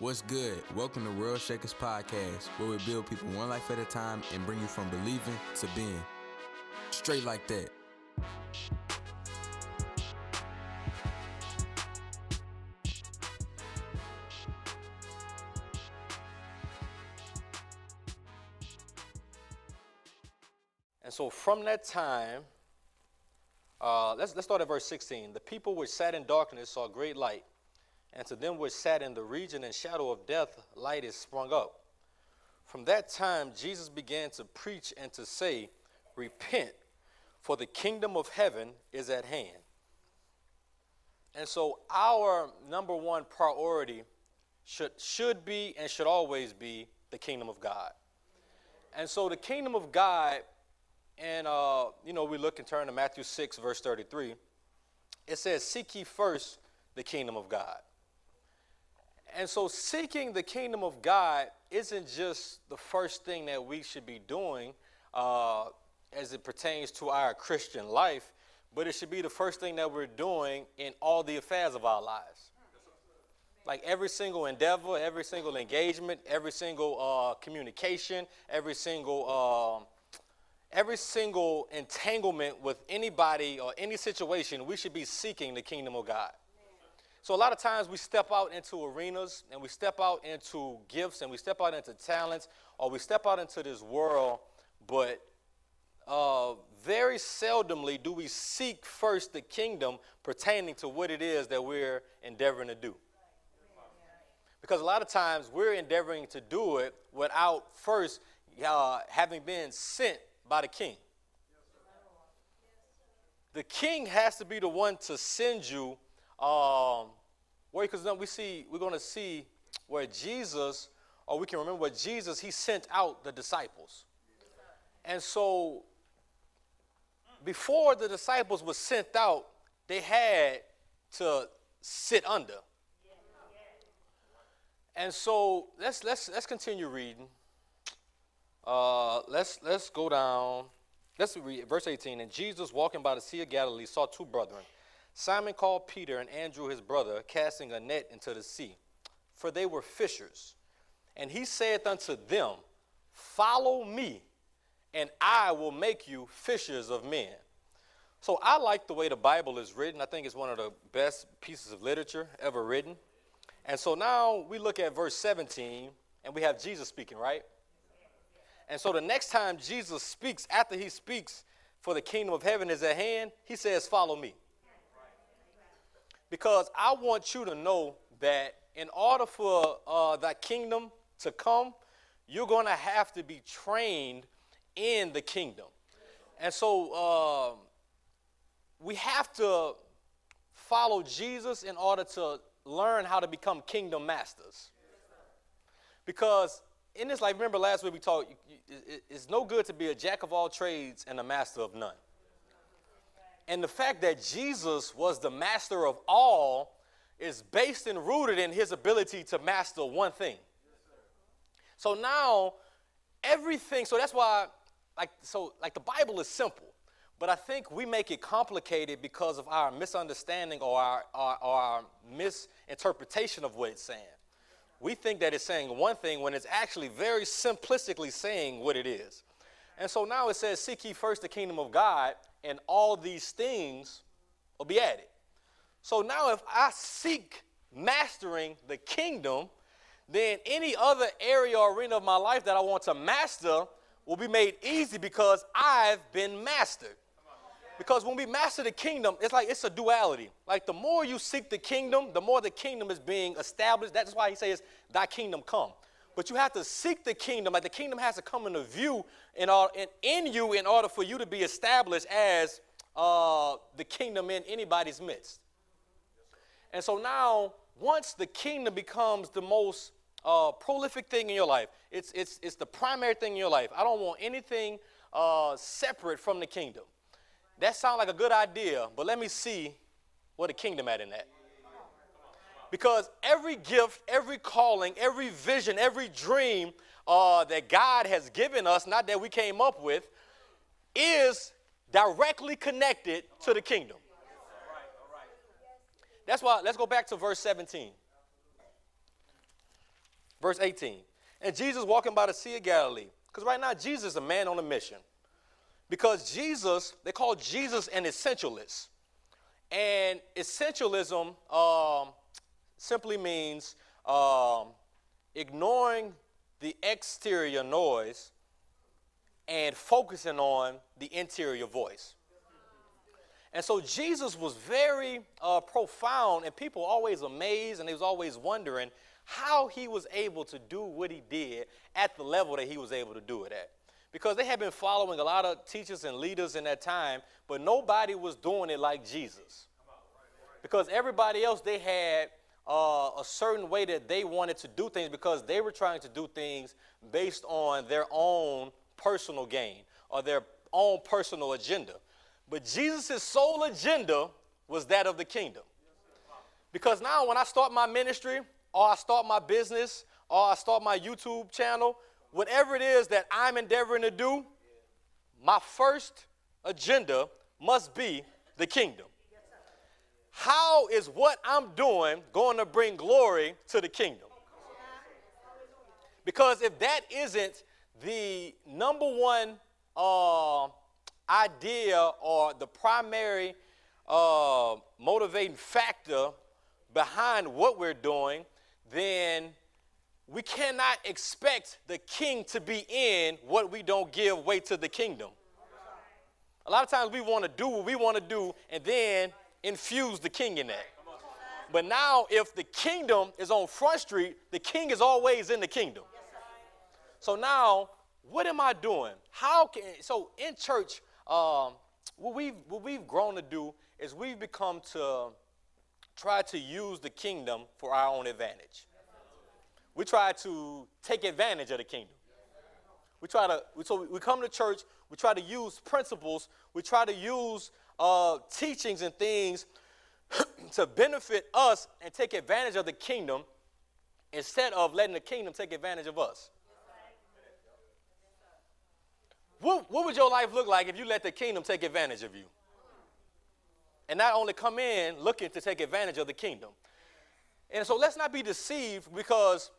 What's good? Welcome to World Shakers Podcast, where we build people one life at a time and bring you from believing to being. Straight like that. And so from that time, uh, let's, let's start at verse 16. The people which sat in darkness saw great light, and to them which sat in the region and shadow of death, light is sprung up. From that time, Jesus began to preach and to say, Repent, for the kingdom of heaven is at hand. And so, our number one priority should, should be and should always be the kingdom of God. And so, the kingdom of God and, uh, you know, we look and turn to Matthew 6, verse 33. It says, Seek ye first the kingdom of God. And so, seeking the kingdom of God isn't just the first thing that we should be doing uh, as it pertains to our Christian life, but it should be the first thing that we're doing in all the affairs of our lives. Like every single endeavor, every single engagement, every single uh, communication, every single. Uh, every single entanglement with anybody or any situation, we should be seeking the kingdom of God. So a lot of times we step out into arenas and we step out into gifts and we step out into talents or we step out into this world, but uh, very seldomly do we seek first the kingdom pertaining to what it is that we're endeavoring to do. Because a lot of times we're endeavoring to do it without first uh, having been sent by the king. The king has to be the one to send you um, where because then we see we're going to see where Jesus, or we can remember where Jesus he sent out the disciples, and so before the disciples were sent out, they had to sit under. And so let's let's let's continue reading. Uh, let's let's go down. Let's read verse 18. And Jesus, walking by the Sea of Galilee, saw two brethren, Simon called Peter and Andrew his brother, casting a net into the sea, for they were fishers. And he saith unto them, Follow me, and I will make you fishers of men. So I like the way the Bible is written. I think it's one of the best pieces of literature ever written. And so now we look at verse 17, and we have Jesus speaking, right? And so the next time Jesus speaks, after he speaks, for the kingdom of heaven is at hand, he says, Follow me. Because I want you to know that in order for uh, that kingdom to come, you're going to have to be trained in the kingdom. And so uh, we have to follow Jesus in order to learn how to become kingdom masters. Because in this life, remember last week we talked, it's no good to be a jack of all trades and a master of none. And the fact that Jesus was the master of all is based and rooted in his ability to master one thing. So now, everything, so that's why, like, so, like the Bible is simple, but I think we make it complicated because of our misunderstanding or our, our, our misinterpretation of what it's saying. We think that it's saying one thing when it's actually very simplistically saying what it is. And so now it says, Seek ye first the kingdom of God, and all these things will be added. So now, if I seek mastering the kingdom, then any other area or arena of my life that I want to master will be made easy because I've been mastered. Because when we master the kingdom, it's like it's a duality. Like the more you seek the kingdom, the more the kingdom is being established. That's why he says, Thy kingdom come. But you have to seek the kingdom. Like the kingdom has to come into view in, all, in, in you in order for you to be established as uh, the kingdom in anybody's midst. And so now, once the kingdom becomes the most uh, prolific thing in your life, it's, it's, it's the primary thing in your life. I don't want anything uh, separate from the kingdom. That sounds like a good idea, but let me see what the kingdom at in that. Because every gift, every calling, every vision, every dream uh, that God has given us, not that we came up with, is directly connected to the kingdom. That's why, let's go back to verse 17. Verse 18. And Jesus walking by the Sea of Galilee. Because right now, Jesus is a man on a mission. Because Jesus, they call Jesus an essentialist. And essentialism um, simply means um, ignoring the exterior noise and focusing on the interior voice. And so Jesus was very uh, profound, and people always amazed and they was always wondering how he was able to do what he did at the level that he was able to do it at. Because they had been following a lot of teachers and leaders in that time, but nobody was doing it like Jesus. Because everybody else, they had uh, a certain way that they wanted to do things because they were trying to do things based on their own personal gain or their own personal agenda. But Jesus' sole agenda was that of the kingdom. Because now, when I start my ministry, or I start my business, or I start my YouTube channel, whatever it is that I'm endeavoring to do, my first agenda must be the kingdom. How is what I'm doing going to bring glory to the kingdom? Because if that isn't the number one uh, idea or the primary uh, motivating factor behind what we're doing, then we cannot expect the king to be in what we don't give way to the kingdom. A lot of times we want to do what we want to do and then infuse the king in that. But now, if the kingdom is on Front Street, the king is always in the kingdom. So now, what am I doing? How can so in church? Um, what we've what we've grown to do is we've become to try to use the kingdom for our own advantage. We try to take advantage of the kingdom. We try to so we come to church. We try to use principles. We try to use uh, teachings and things to benefit us and take advantage of the kingdom instead of letting the kingdom take advantage of us. What, what would your life look like if you let the kingdom take advantage of you? And not only come in looking to take advantage of the kingdom. And so let's not be deceived because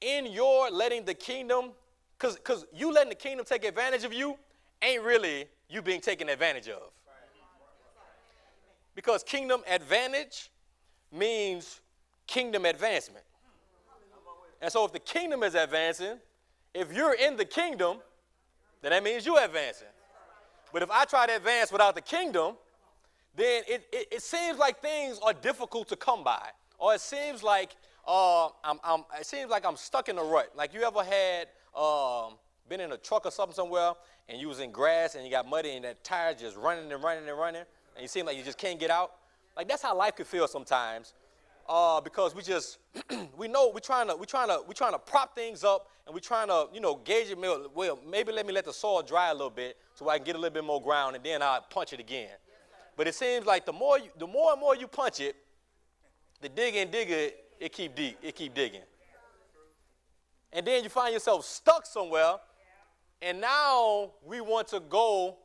in your letting the kingdom, because you letting the kingdom take advantage of you ain't really you being taken advantage of. Because kingdom advantage means kingdom advancement. And so if the kingdom is advancing, if you're in the kingdom, then that means you're advancing. But if I try to advance without the kingdom, then it, it, it seems like things are difficult to come by. Or it seems like uh, I'm, I'm, it seems like I'm stuck in a rut. Like you ever had um, been in a truck or something somewhere and you was in grass and you got muddy and that tire just running and running and running and you seem like you just can't get out. Like that's how life could feel sometimes, uh, because we just we know we're trying to we're trying to we're trying to prop things up and we're trying to you know gauge it. Well, maybe let me let the soil dry a little bit so I can get a little bit more ground and then I'll punch it again. But it seems like the more you, the more and more you punch it, the digger and digger it, it keep deep it keep digging. And then you find yourself stuck somewhere, and now we want to go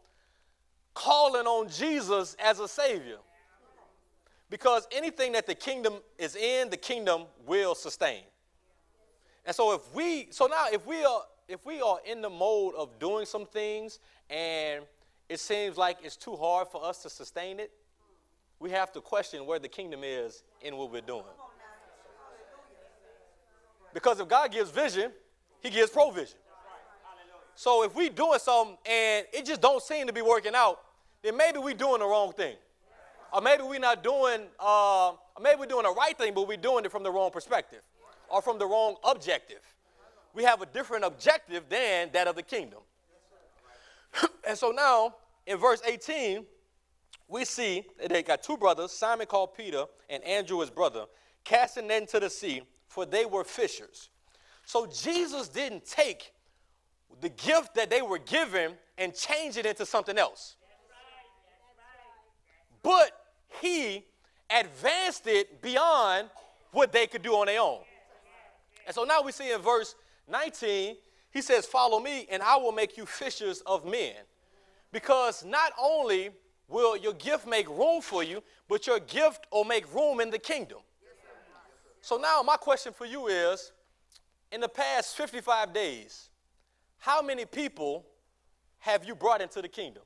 calling on Jesus as a Savior. Because anything that the kingdom is in, the kingdom will sustain. And so if we so now if we are if we are in the mode of doing some things and it seems like it's too hard for us to sustain it, we have to question where the kingdom is in what we're doing. Because if God gives vision, he gives provision. So if we doing something and it just don't seem to be working out, then maybe we're doing the wrong thing. Or maybe we're not doing, uh, maybe we're doing the right thing, but we're doing it from the wrong perspective or from the wrong objective. We have a different objective than that of the kingdom. and so now, in verse 18, we see that they got two brothers, Simon called Peter and Andrew his brother, casting into the sea, for they were fishers. So Jesus didn't take the gift that they were given and change it into something else but he advanced it beyond what they could do on their own. And so now we see in verse 19, he says, Follow me, and I will make you fishers of men. Because not only will your gift make room for you, but your gift will make room in the kingdom. So now my question for you is in the past 55 days, how many people have you brought into the kingdom?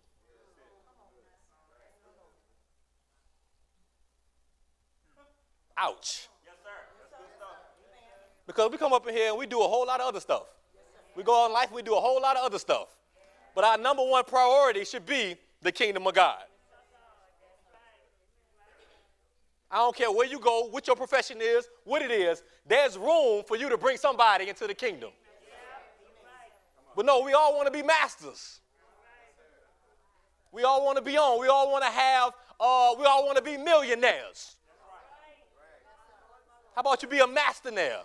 Ouch. Because we come up in here and we do a whole lot of other stuff. We go on life, we do a whole lot of other stuff. But our number one priority should be the kingdom of God. I don't care where you go, what your profession is, what it is, there's room for you to bring somebody into the kingdom. But no, we all want to be masters. We all want to be on. We all want to have, uh, we all want to be millionaires. How about you be a master now?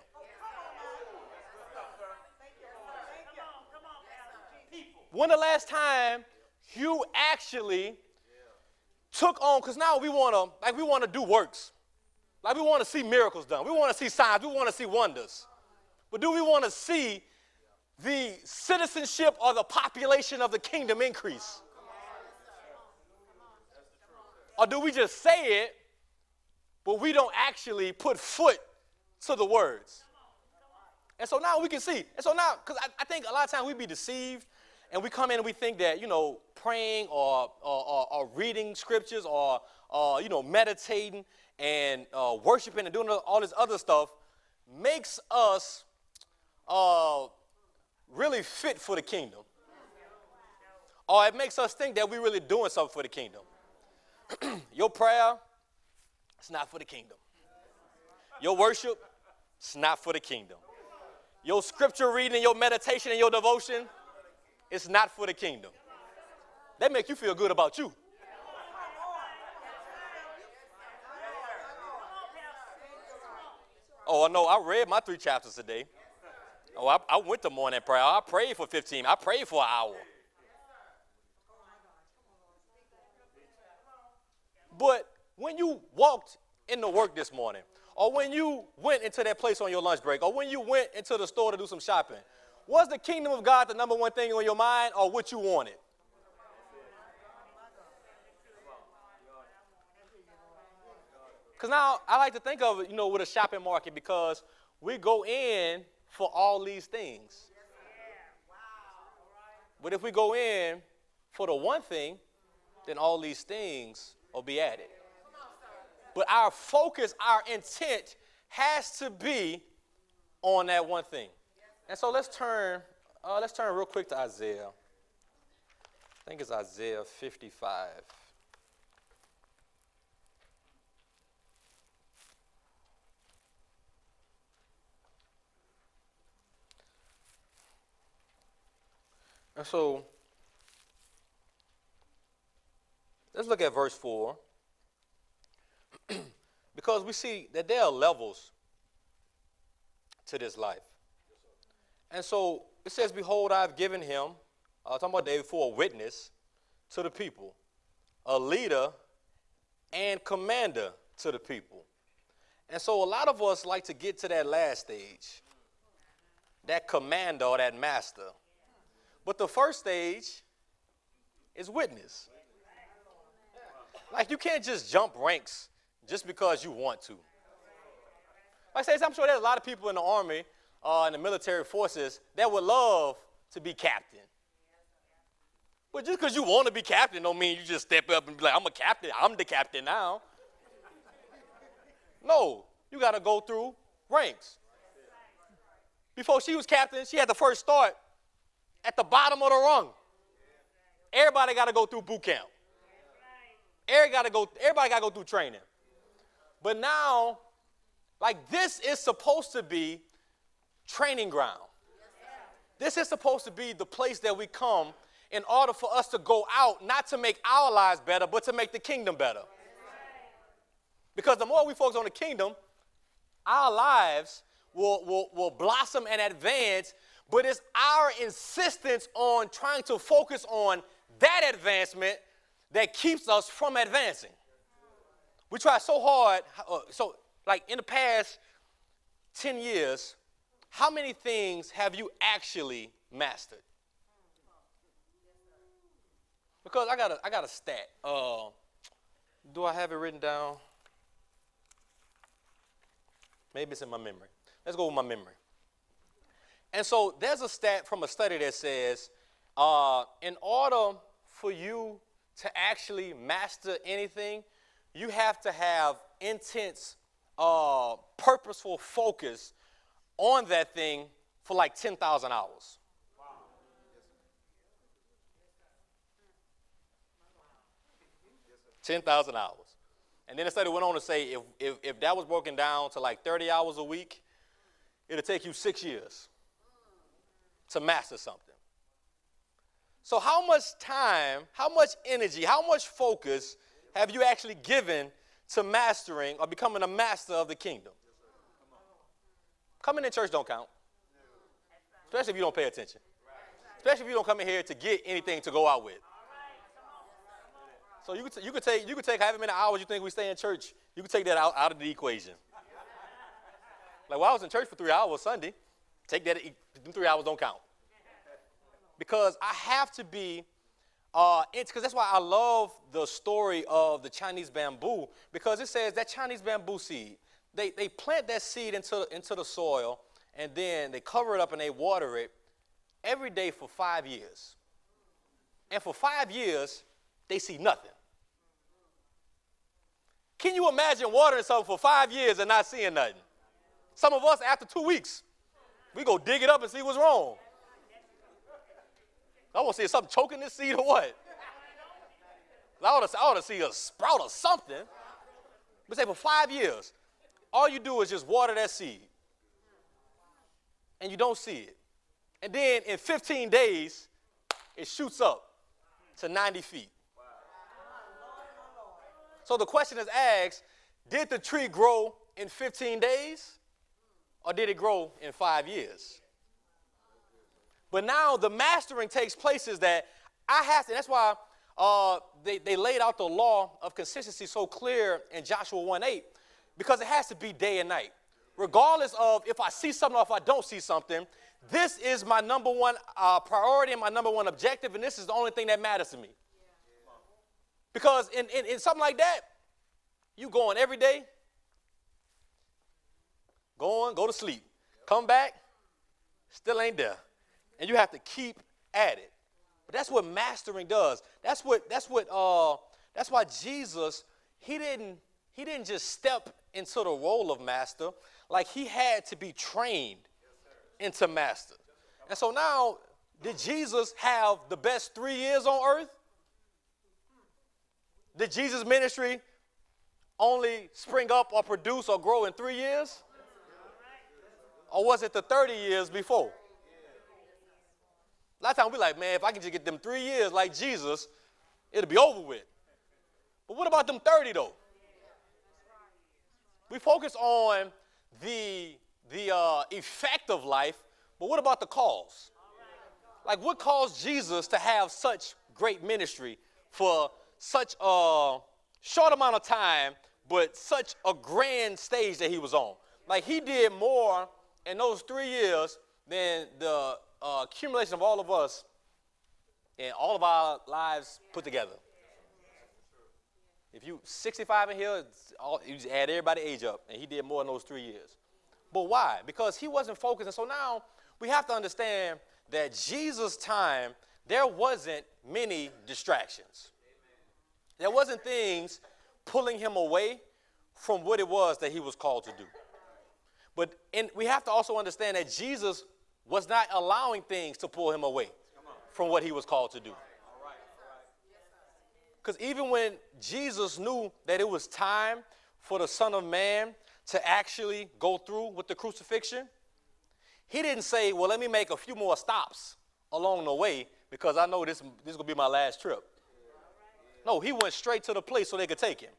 When the last time you actually took on, because now we want to, like we want to do works. Like we want to see miracles done. We want to see signs. We want to see wonders. But do we want to see the citizenship or the population of the kingdom increase? Or do we just say it, but we don't actually put foot to the words? And so now we can see. And so now, because I, I, think a lot of times we be deceived and we come in and we think that, you know, praying or, or, or, or reading scriptures or, you know, meditating and uh, worshiping and doing all this other stuff makes us uh, really fit for the kingdom. Or it makes us think that we're really doing something for the kingdom. Your prayer, it's not for the kingdom. Your worship, it's not for the kingdom. Your scripture reading, your meditation, and your devotion, it's not for the kingdom. That make you feel good about you. Oh, I know. I read my three chapters today. Oh, I, I went to morning prayer. I prayed for 15. I prayed for an hour. But when you walked into work this morning, or when you went into that place on your lunch break, or when you went into the store to do some shopping, was the kingdom of God the number one thing on your mind or what you wanted? Because now I like to think of it, you know, with a shopping market because we go in for all these things. But if we go in for the one thing, then all these things will be added. But our focus, our intent has to be on that one thing. And so let's turn, uh, let's turn real quick to Isaiah. I think it's Isaiah 55. And so let's look at verse 4. because we see that there are levels to this life. And so it says, Behold, I've given him, uh, talking about David, for a witness to the people, a leader and commander to the people. And so a lot of us like to get to that last stage, that commander or that master. But the first stage is witness. Like you can't just jump ranks just because you want to. Like I say, I'm sure there's a lot of people in the army uh, in the military forces that would love to be captain. But just because you want to be captain don't mean you just step up and be like, I'm a captain, I'm the captain now. No, you got to go through ranks. Before she was captain, she had the first start at the bottom of the rung. Everybody got to go through boot camp. Everybody got to go. Everybody got to go through training. But now, like this is supposed to be training ground. This is supposed to be the place that we come in order for us to go out, not to make our lives better, but to make the kingdom better. Because the more we focus on the kingdom, our lives will, will, will blossom and advance, but it's our insistence on trying to focus on that advancement that keeps us from advancing. We try so hard, uh, so like in the past 10 years, how many things have you actually mastered? Because I got a, I got a stat. Uh, do I have it written down? Maybe it's in my memory. Let's go with my memory. And so there's a stat from a study that says uh, in order for you to actually master anything, you have to have intense, uh, purposeful focus on that thing for like 10,000 hours. 10,000 hours. And then the study went on to say if, if, if that was broken down to like 30 hours a week, it'll take you six years to master something. So, how much time, how much energy, how much focus have you actually given to mastering or becoming a master of the kingdom? Coming in church don't count, especially if you don't pay attention, especially if you don't come in here to get anything to go out with. So you could, t- you could take you could take however many hours you think we stay in church. You could take that out, out of the equation. Like, well, I was in church for three hours Sunday. Take that, three hours don't count. Because I have to be, uh, it's because that's why I love the story of the Chinese bamboo, because it says that Chinese bamboo seed, they, they plant that seed into, into the soil, and then they cover it up and they water it every day for five years. And for five years, they see nothing. Can you imagine watering something for five years and not seeing nothing? Some of us, after two weeks, we go dig it up and see what's wrong. I want to see something choking this seed or what. I want to, I want to see a sprout or something. But say for five years, all you do is just water that seed. And you don't see it. And then in 15 days, it shoots up to 90 feet. So the question is asked Did the tree grow in 15 days or did it grow in five years? But now the mastering takes place is that I have to, that's why uh, they, they laid out the law of consistency so clear in Joshua 1 8, because it has to be day and night. Regardless of if I see something or if I don't see something, this is my number one uh, priority and my number one objective, and this is the only thing that matters to me. Because in, in, in something like that, you going every day, go on, go to sleep, come back, still ain't there. And you have to keep at it. But that's what mastering does. That's what that's what uh that's why Jesus, he didn't he didn't just step into the role of master, like he had to be trained into master. And so now, did Jesus have the best three years on earth? Did Jesus' ministry only spring up or produce or grow in three years? Or was it the 30 years before? A lot of times we like, man, if I can just get them three years like Jesus, it'll be over with. But what about them 30 though? We focus on the, the uh, effect of life, but what about the cause? Like, what caused Jesus to have such great ministry for such a short amount of time, but such a grand stage that he was on. Like he did more in those three years than the uh, accumulation of all of us and all of our lives put together. If you 65 in here, all, you just add everybody age up, and he did more in those three years. But why? Because he wasn't focused. And so now we have to understand that Jesus' time, there wasn't many distractions. There wasn't things pulling him away from what it was that he was called to do. But in, we have to also understand that Jesus was not allowing things to pull him away from what he was called to do. Because even when Jesus knew that it was time for the Son of Man to actually go through with the crucifixion, he didn't say, Well, let me make a few more stops along the way because I know this, this is going to be my last trip. No, he went straight to the place so they could take him.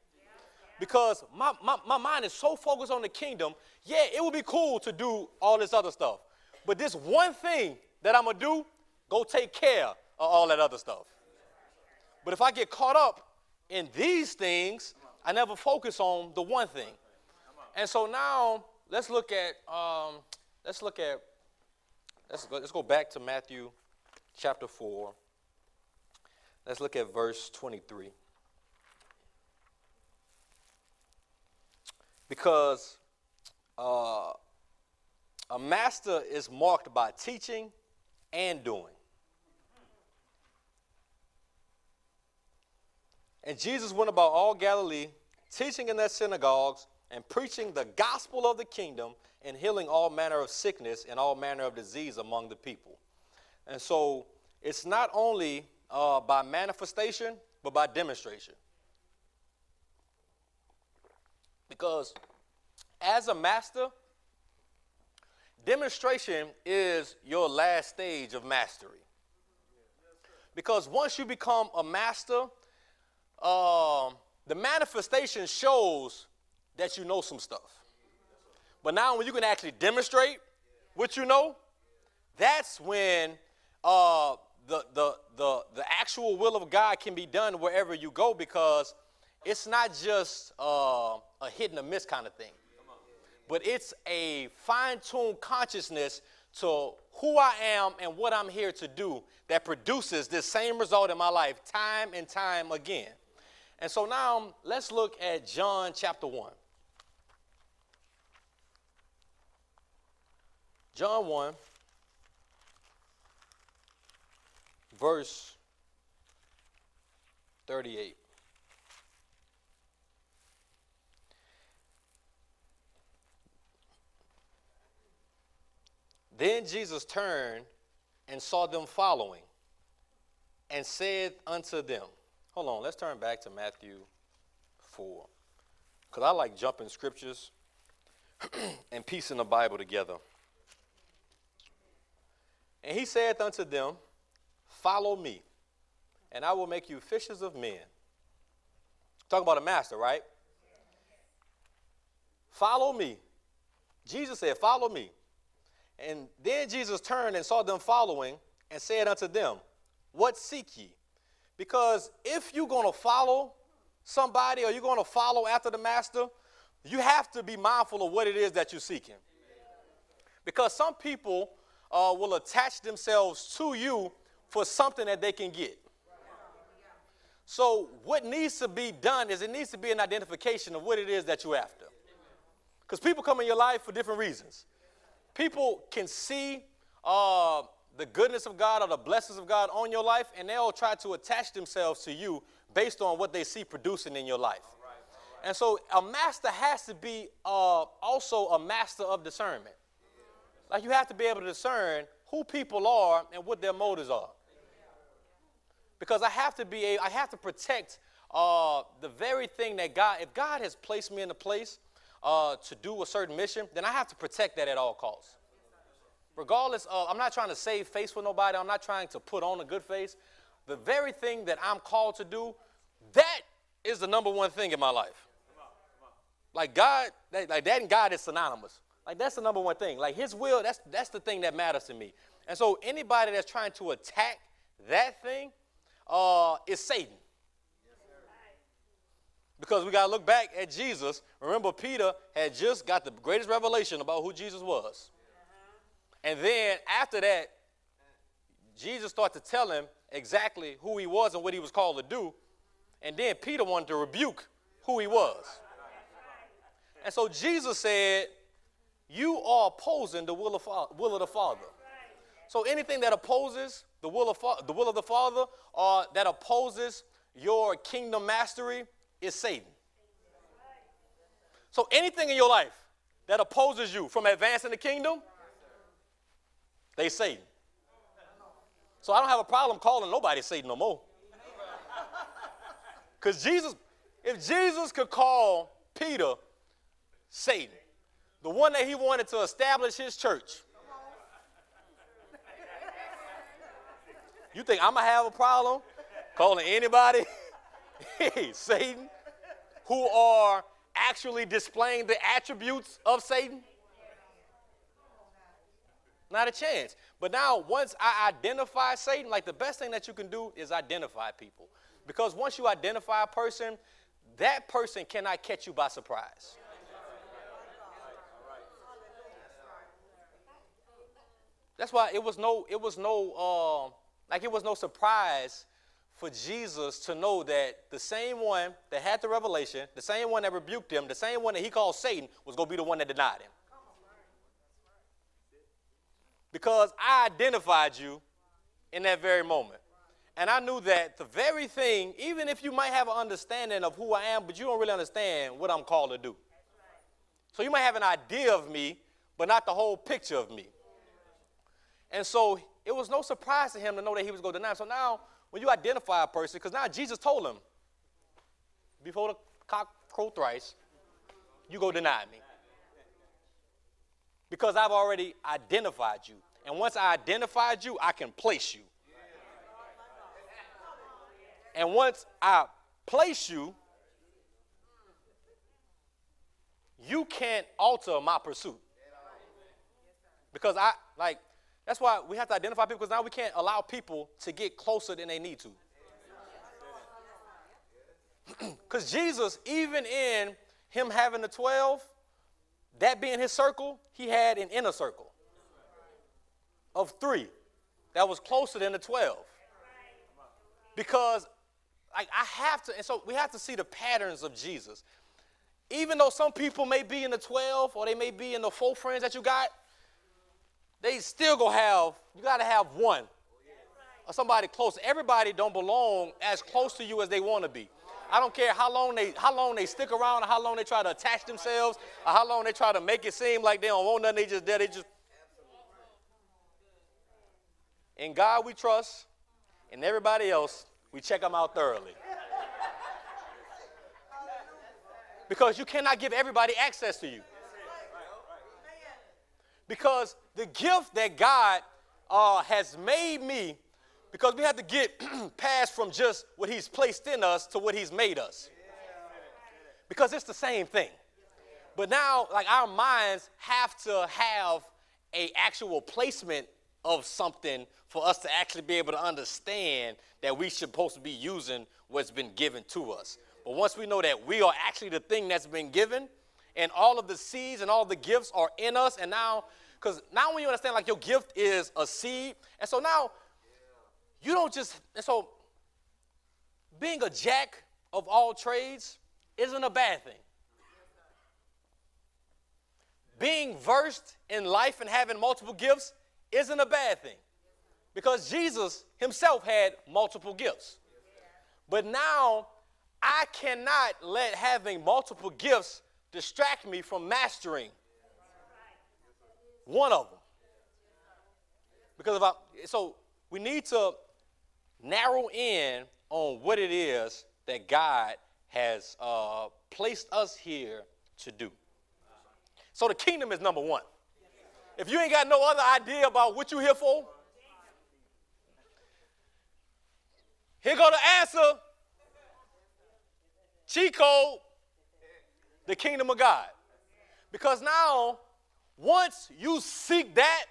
Because my, my, my mind is so focused on the kingdom, yeah, it would be cool to do all this other stuff. But this one thing that I'm going to do, go take care of all that other stuff. But if I get caught up in these things, I never focus on the one thing. And so now let's look at um, let's look at let's go, let's go back to Matthew chapter 4 Let's look at verse 23. Because uh, a master is marked by teaching and doing. And Jesus went about all Galilee, teaching in their synagogues and preaching the gospel of the kingdom and healing all manner of sickness and all manner of disease among the people. And so it's not only uh, by manifestation, but by demonstration. Because as a master, demonstration is your last stage of mastery. Because once you become a master, uh, the manifestation shows that you know some stuff. But now, when you can actually demonstrate what you know, that's when uh, the, the, the, the actual will of God can be done wherever you go because it's not just uh, a hit and a miss kind of thing, but it's a fine tuned consciousness to who I am and what I'm here to do that produces this same result in my life time and time again. And so now let's look at John chapter 1. John 1, verse 38. Then Jesus turned and saw them following and said unto them, Hold on, let's turn back to Matthew 4. Because I like jumping scriptures and piecing the Bible together. And he saith unto them, Follow me, and I will make you fishers of men. Talk about a master, right? Follow me. Jesus said, Follow me. And then Jesus turned and saw them following and said unto them, What seek ye? Because if you're going to follow somebody or you're going to follow after the master, you have to be mindful of what it is that you're seeking. Because some people uh, will attach themselves to you for something that they can get. So, what needs to be done is it needs to be an identification of what it is that you're after. Because people come in your life for different reasons. People can see uh, the goodness of God or the blessings of God on your life, and they'll try to attach themselves to you based on what they see producing in your life. And so, a master has to be uh, also a master of discernment. Like you have to be able to discern who people are and what their motives are. Because I have to be a, I have to protect uh, the very thing that God, if God has placed me in a place uh, to do a certain mission, then I have to protect that at all costs. Regardless of, I'm not trying to save face for nobody, I'm not trying to put on a good face. The very thing that I'm called to do, that is the number one thing in my life. Like God, like that and God is synonymous. Like that's the number one thing. Like his will, that's that's the thing that matters to me. And so anybody that's trying to attack that thing uh, is Satan. Because we got to look back at Jesus. Remember, Peter had just got the greatest revelation about who Jesus was. And then after that, Jesus started to tell him exactly who he was and what he was called to do. And then Peter wanted to rebuke who he was. And so Jesus said, you are opposing the will of, will of the Father. So anything that opposes the will of, the will of the Father or that opposes your kingdom mastery is Satan. So anything in your life that opposes you from advancing the kingdom, they Satan. So I don't have a problem calling nobody Satan no more. Because Jesus, if Jesus could call Peter Satan, the one that he wanted to establish his church. You think I'm gonna have a problem calling anybody hey, Satan who are actually displaying the attributes of Satan? Not a chance. But now, once I identify Satan, like the best thing that you can do is identify people. Because once you identify a person, that person cannot catch you by surprise. That's why it was no, it was no, uh, like it was no surprise for Jesus to know that the same one that had the revelation, the same one that rebuked him, the same one that he called Satan was going to be the one that denied him. because I identified you in that very moment. And I knew that the very thing, even if you might have an understanding of who I am, but you don't really understand what I'm called to do. So you might have an idea of me, but not the whole picture of me. And so it was no surprise to him to know that he was going to deny him. So now, when you identify a person, because now Jesus told him, before the cock crow thrice, you go deny me. Because I've already identified you. And once I identified you, I can place you. And once I place you, you can't alter my pursuit. Because I, like, that's why we have to identify people because now we can't allow people to get closer than they need to. Because Jesus, even in him having the 12, that being his circle, he had an inner circle of three that was closer than the 12. Because like I have to, and so we have to see the patterns of Jesus. Even though some people may be in the 12 or they may be in the four friends that you got, they still gonna have, you gotta have one or somebody close. Everybody don't belong as close to you as they want to be. I don't care how long they how long they stick around or how long they try to attach themselves or how long they try to make it seem like they don't want nothing. They just there. They just. In God we trust, and everybody else we check them out thoroughly. Because you cannot give everybody access to you. Because the gift that God uh, has made me because we have to get past from just what he's placed in us to what he's made us. Because it's the same thing. But now, like our minds have to have a actual placement of something for us to actually be able to understand that we should supposed to be using what's been given to us. But once we know that we are actually the thing that's been given, and all of the seeds and all the gifts are in us, and now, because now when you understand like your gift is a seed, and so now you don't just, and so being a jack of all trades isn't a bad thing. Being versed in life and having multiple gifts isn't a bad thing because Jesus himself had multiple gifts. But now I cannot let having multiple gifts distract me from mastering one of them. Because if I, so we need to narrow in on what it is that God has uh, placed us here to do. So the kingdom is number one. If you ain't got no other idea about what you're here for, here go the answer. Chico, the kingdom of God. Because now, once you seek that,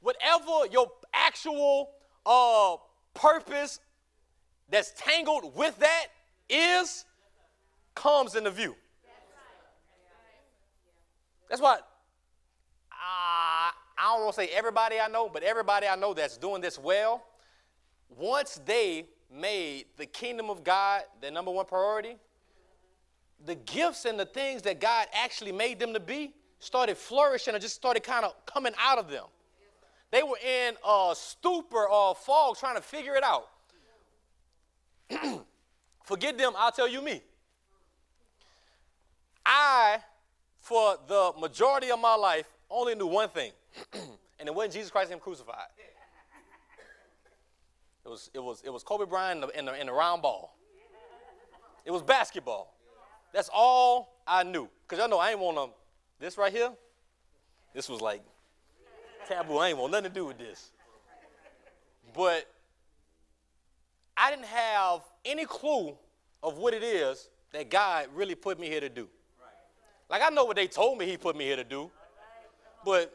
whatever your actual uh, purpose that's tangled with that is comes into view. That's what uh, I don't want to say everybody I know, but everybody I know that's doing this well, once they made the kingdom of God their number one priority, the gifts and the things that God actually made them to be started flourishing and just started kind of coming out of them. They were in a stupor or a fog trying to figure it out. Forget them, I'll tell you me. I, for the majority of my life, only knew one thing, and it wasn't Jesus Christ Him crucified. It was, it was, it was Kobe Bryant in the, in, the, in the round ball. It was basketball. That's all I knew. Because y'all know I ain't want to, this right here, this was like taboo. I ain't want nothing to do with this. But I didn't have any clue of what it is that God really put me here to do. Like I know what they told me He put me here to do, but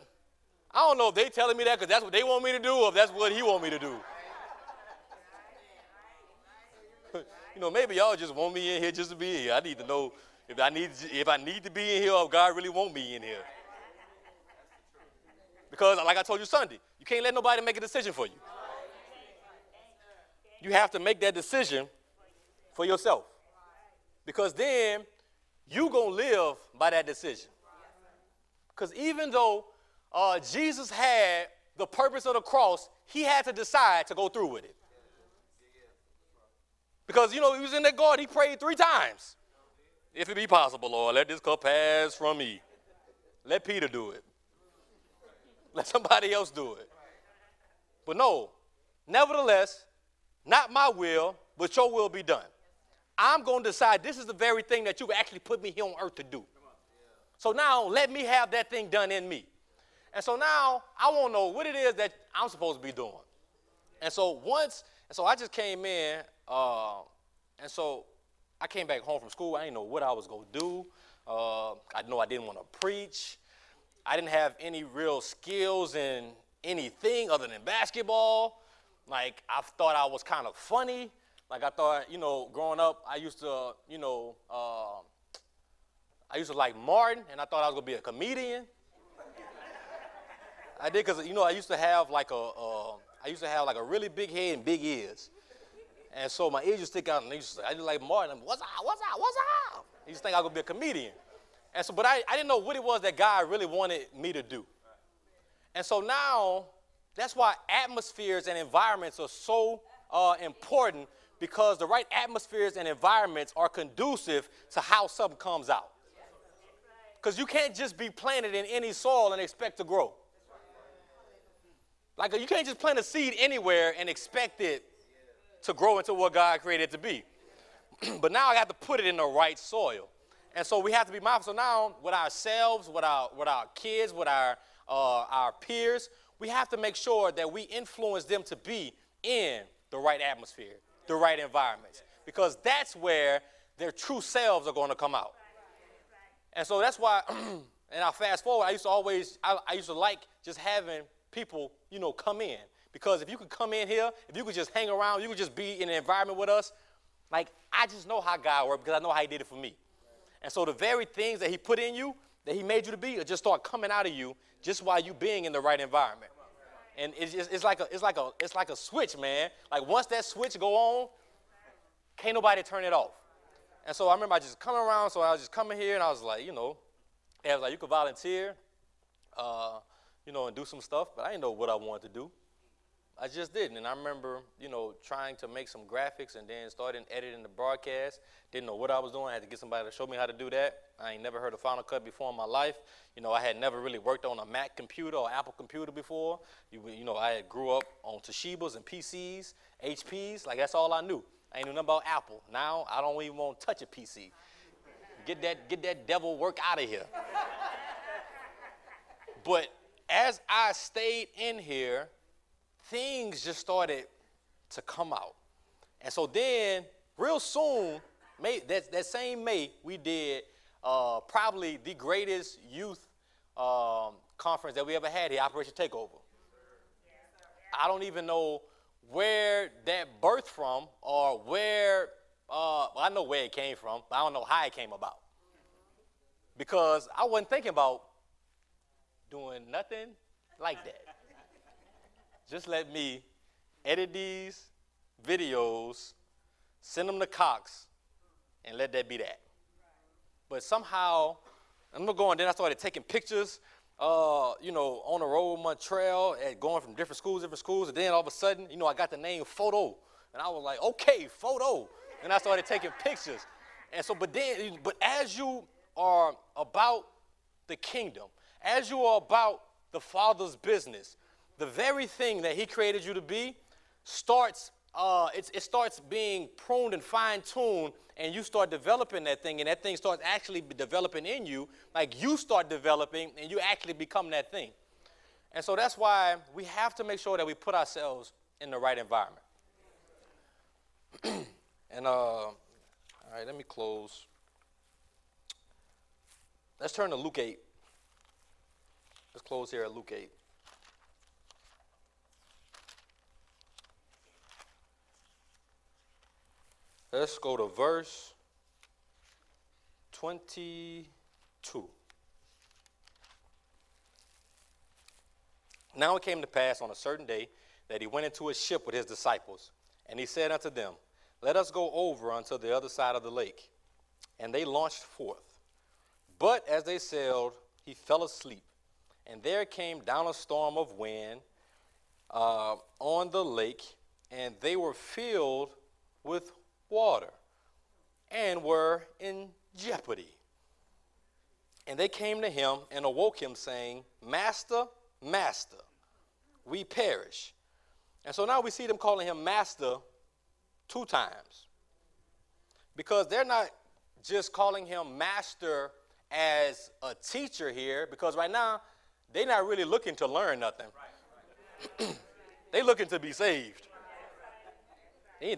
I don't know if they telling me that because that's what they want me to do or if that's what He want me to do. you know, maybe y'all just want me in here just to be here. I need to know if I need if I need to be in here or God really want me in here. Because, like I told you Sunday, you can't let nobody make a decision for you. You have to make that decision for yourself. Because then you're going to live by that decision. Because even though uh, Jesus had the purpose of the cross, he had to decide to go through with it. Because, you know, he was in that garden, he prayed three times. If it be possible, Lord, let this cup pass from me. Let Peter do it. Let somebody else do it. But no, nevertheless, not my will, but your will be done. I'm going to decide this is the very thing that you've actually put me here on earth to do. So now let me have that thing done in me. And so now I want to know what it is that I'm supposed to be doing. And so once, and so I just came in, uh, and so I came back home from school. I didn't know what I was going to do. Uh, I know I didn't want to preach. I didn't have any real skills in anything other than basketball. Like, I thought I was kind of funny. Like, I thought, you know, growing up, I used to, you know, uh, I used to like Martin, and I thought I was going to be a comedian. I did because you know I used to have like a uh, I used to have like a really big head and big ears, and so my ears to stick out. And they used to, I just like Martin. I'm, what's up? What's up? What's up? He to think I gonna be a comedian, and so but I, I didn't know what it was that God really wanted me to do, and so now that's why atmospheres and environments are so uh, important because the right atmospheres and environments are conducive to how something comes out. Because you can't just be planted in any soil and expect to grow. Like you can't just plant a seed anywhere and expect it to grow into what God created to be. but now I have to put it in the right soil. And so we have to be mindful. So now with ourselves, with our, with our kids, with our, uh, our peers, we have to make sure that we influence them to be in the right atmosphere, the right environments. Because that's where their true selves are going to come out. And so that's why, and I fast forward, I used to always, I, I used to like just having people, you know, come in. Because if you could come in here, if you could just hang around, you could just be in an environment with us, like I just know how God works because I know how He did it for me. And so the very things that He put in you, that He made you to be, just start coming out of you just while you being in the right environment. And it's, just, it's like a it's like a it's like a switch, man. Like once that switch go on, can't nobody turn it off. And so I remember I just coming around, so I was just coming here, and I was like, you know, I was like, you could volunteer. Uh, you know, and do some stuff, but I didn't know what I wanted to do. I just didn't. And I remember, you know, trying to make some graphics and then starting editing the broadcast. Didn't know what I was doing. I had to get somebody to show me how to do that. I ain't never heard of Final Cut before in my life. You know, I had never really worked on a Mac computer or Apple computer before. You, you know, I had grew up on Toshibas and PCs, HPs. Like, that's all I knew. I ain't knew nothing about Apple. Now, I don't even want to touch a PC. Get that, get that devil work out of here. but as I stayed in here, things just started to come out. And so then, real soon, May, that, that same May, we did uh, probably the greatest youth um, conference that we ever had here, Operation Takeover. I don't even know where that birthed from or where, uh, well, I know where it came from, but I don't know how it came about. Because I wasn't thinking about doing nothing like that. Just let me edit these videos, send them to Cox, and let that be that. But somehow, I'm gonna go and then I started taking pictures, uh, you know, on the road, Montreal, and going from different schools, different schools, and then all of a sudden, you know, I got the name Photo, and I was like, okay, Photo, and I started taking pictures. And so, but then, but as you are about the kingdom, as you are about the Father's business, the very thing that He created you to be starts, uh, it, starts being pruned and fine tuned, and you start developing that thing, and that thing starts actually developing in you. Like you start developing, and you actually become that thing. And so that's why we have to make sure that we put ourselves in the right environment. and uh, all right, let me close. Let's turn to Luke 8. Let's close here at Luke 8. Let's go to verse 22. Now it came to pass on a certain day that he went into a ship with his disciples, and he said unto them, Let us go over unto the other side of the lake. And they launched forth. But as they sailed, he fell asleep. And there came down a storm of wind, uh, on the lake, and they were filled with water and were in jeopardy. And they came to him and awoke him, saying, Master, Master, we perish. And so now we see them calling him Master two times. Because they're not just calling him Master as a teacher here, because right now they're not really looking to learn nothing. they're looking to be saved.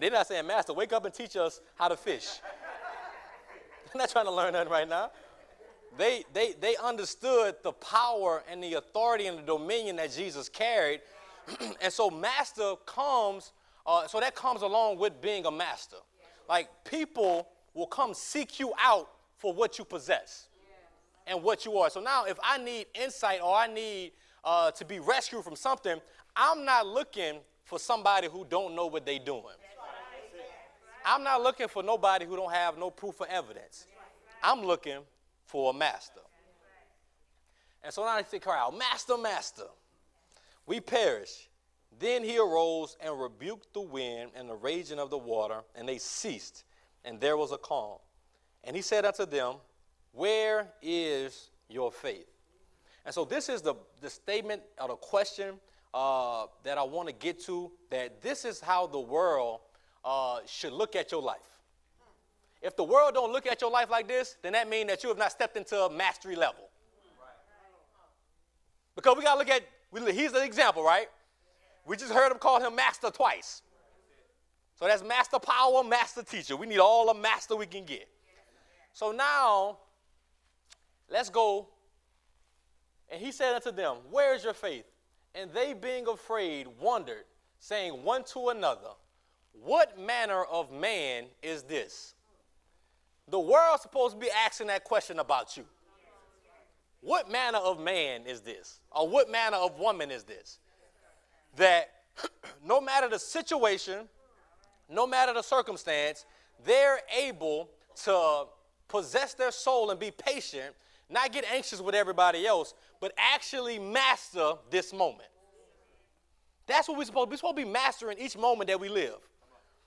They're not saying, Master, wake up and teach us how to fish. they're not trying to learn nothing right now they, they, they understood the power and the authority and the dominion that Jesus carried. and so, master comes, uh, so that comes along with being a master. Like, people will come seek you out for what you possess and what you are. So now, if I need insight or I need uh, to be rescued from something, I'm not looking for somebody who don't know what they're doing. I'm not looking for nobody who don't have no proof or evidence. I'm looking for a master. And so now they cry out, Master, Master, we perish. Then he arose and rebuked the wind and the raging of the water, and they ceased, and there was a calm. And he said unto them, Where is your faith? And so this is the, the statement or the question uh, that I want to get to that this is how the world uh, should look at your life. If the world don't look at your life like this, then that means that you have not stepped into a mastery level. Because we got to look at, he's an example, right? We just heard him call him master twice. So that's master power, master teacher. We need all the master we can get. So now, let's go. And he said unto them, Where is your faith? And they, being afraid, wondered, saying one to another, What manner of man is this? The world's supposed to be asking that question about you. What manner of man is this? Or what manner of woman is this? That no matter the situation, no matter the circumstance, they're able to possess their soul and be patient, not get anxious with everybody else, but actually master this moment. That's what we're supposed to be. We're supposed to be mastering each moment that we live.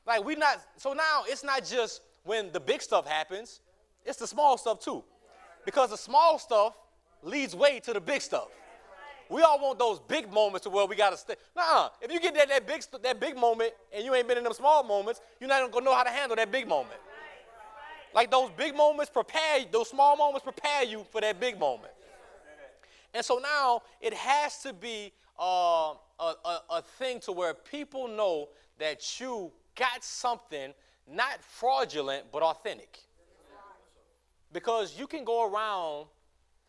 Like we not so now it's not just when the big stuff happens, it's the small stuff too. Because the small stuff leads way to the big stuff. We all want those big moments to where we gotta stay. Nah, if you get that, that big that big moment and you ain't been in them small moments, you're not gonna know how to handle that big moment. Like those big moments prepare those small moments prepare you for that big moment. And so now it has to be uh, a, a, a thing to where people know that you got something not fraudulent, but authentic. Because you can go around,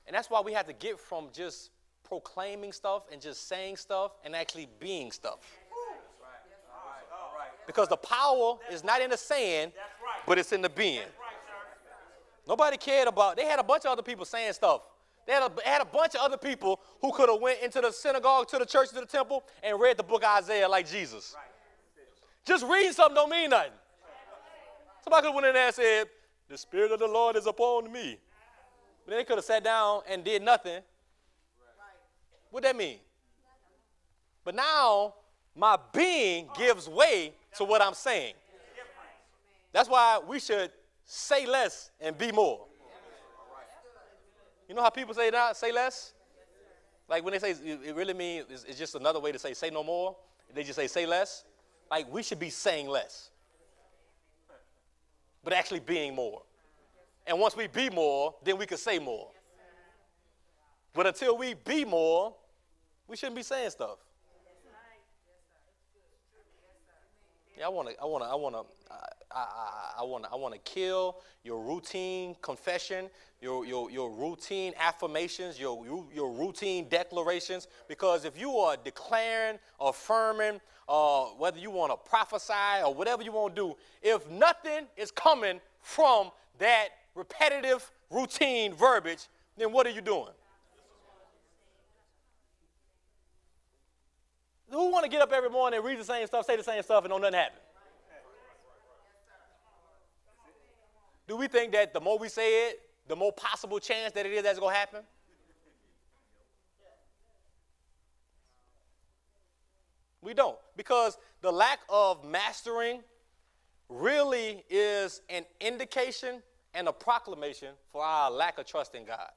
and that's why we have to get from just proclaiming stuff and just saying stuff and actually being stuff. Because the power is not in the saying, but it's in the being. Nobody cared about, they had a bunch of other people saying stuff. They had a, had a bunch of other people who could have went into the synagogue, to the church, to the temple, and read the book Isaiah like Jesus. Just reading something don't mean nothing. Somebody could have went in there and said, The Spirit of the Lord is upon me. But they could have sat down and did nothing. What that mean? But now my being gives way to what I'm saying. That's why we should say less and be more. You know how people say that? Say less? Like when they say it really means it's just another way to say say no more. They just say say less. Like we should be saying less but actually being more. And once we be more, then we can say more. But until we be more, we shouldn't be saying stuff. Yeah, I want to, I want to, I want to, I want to, I want to kill your routine confession, your, your, your routine affirmations, your, your routine declarations. Because if you are declaring, affirming, uh, whether you want to prophesy or whatever you want to do, if nothing is coming from that repetitive routine verbiage, then what are you doing? Who want to get up every morning and read the same stuff, say the same stuff, and don't nothing happen? Do we think that the more we say it, the more possible chance that it is that's going to happen? We don't. Because the lack of mastering really is an indication and a proclamation for our lack of trust in God.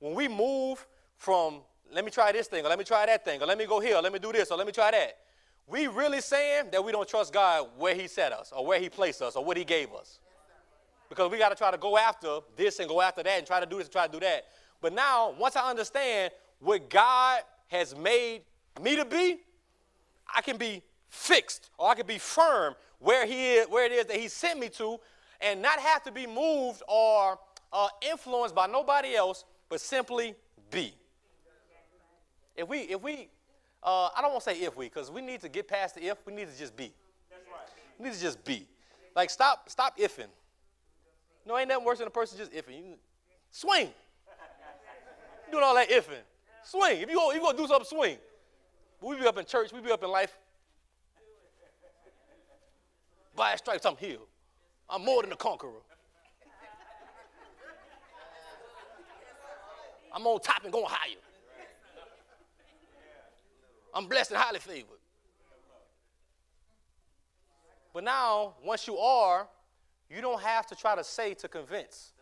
When we move from let me try this thing, or let me try that thing, or let me go here, or let me do this, or let me try that, we really saying that we don't trust God where He set us, or where He placed us, or what He gave us. Because we got to try to go after this and go after that and try to do this and try to do that. But now, once I understand what God has made me to be, I can be fixed or I can be firm where he is, where it is that he sent me to, and not have to be moved or uh, influenced by nobody else, but simply be. If we, if we, uh, I don't want to say if we, because we need to get past the if. We need to just be. We need to just be. Like stop, stop ifing. No, ain't nothing worse than a person just ifing. You, swing. Doing all that ifing. Swing. If you go, you go do something, swing. We be up in church, we be up in life. By a stripes, I'm healed. I'm more than a conqueror. I'm on top and going higher. I'm blessed and highly favored. But now, once you are, you don't have to try to say to convince.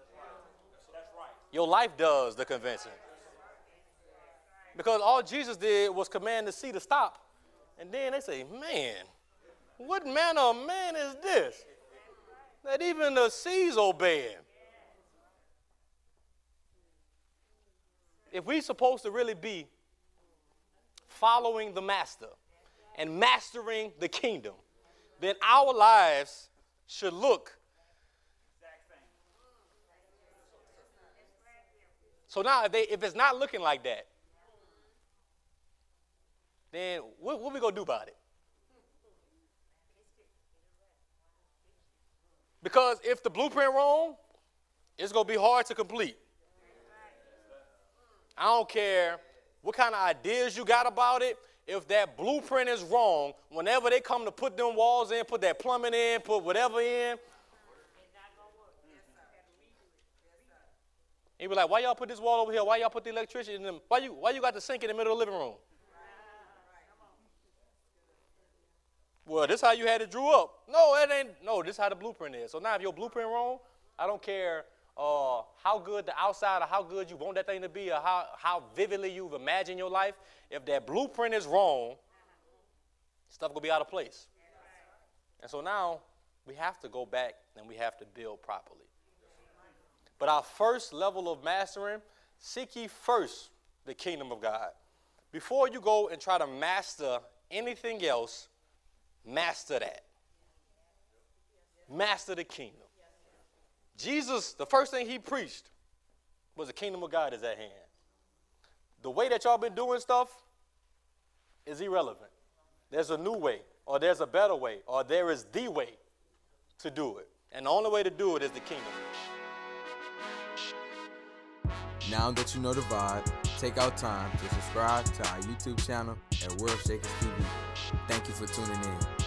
Your life does the convincing. Because all Jesus did was command the sea to stop. And then they say, man, what manner of man is this? That even the seas obey him. If we're supposed to really be following the master and mastering the kingdom, then our lives should look. So now, if, they, if it's not looking like that, then what, what we gonna do about it? Because if the blueprint wrong, it's gonna be hard to complete. I don't care what kind of ideas you got about it. If that blueprint is wrong, whenever they come to put them walls in, put that plumbing in, put whatever in, he be like, "Why y'all put this wall over here? Why y'all put the electricity in them? Why you why you got the sink in the middle of the living room?" Well, this is how you had it drew up. No, it ain't. No, this how the blueprint is. So now, if your blueprint wrong, I don't care uh, how good the outside or how good you want that thing to be or how, how vividly you've imagined your life. If that blueprint is wrong, stuff gonna be out of place. And so now we have to go back and we have to build properly. But our first level of mastering, seek ye first the kingdom of God. Before you go and try to master anything else, Master that. Master the kingdom. Jesus, the first thing he preached was the kingdom of God is at hand. The way that y'all been doing stuff is irrelevant. There's a new way, or there's a better way, or there is the way to do it. And the only way to do it is the kingdom. Now that you know the vibe, take out time to subscribe to our YouTube channel at World Shakers TV. Thank you for tuning in.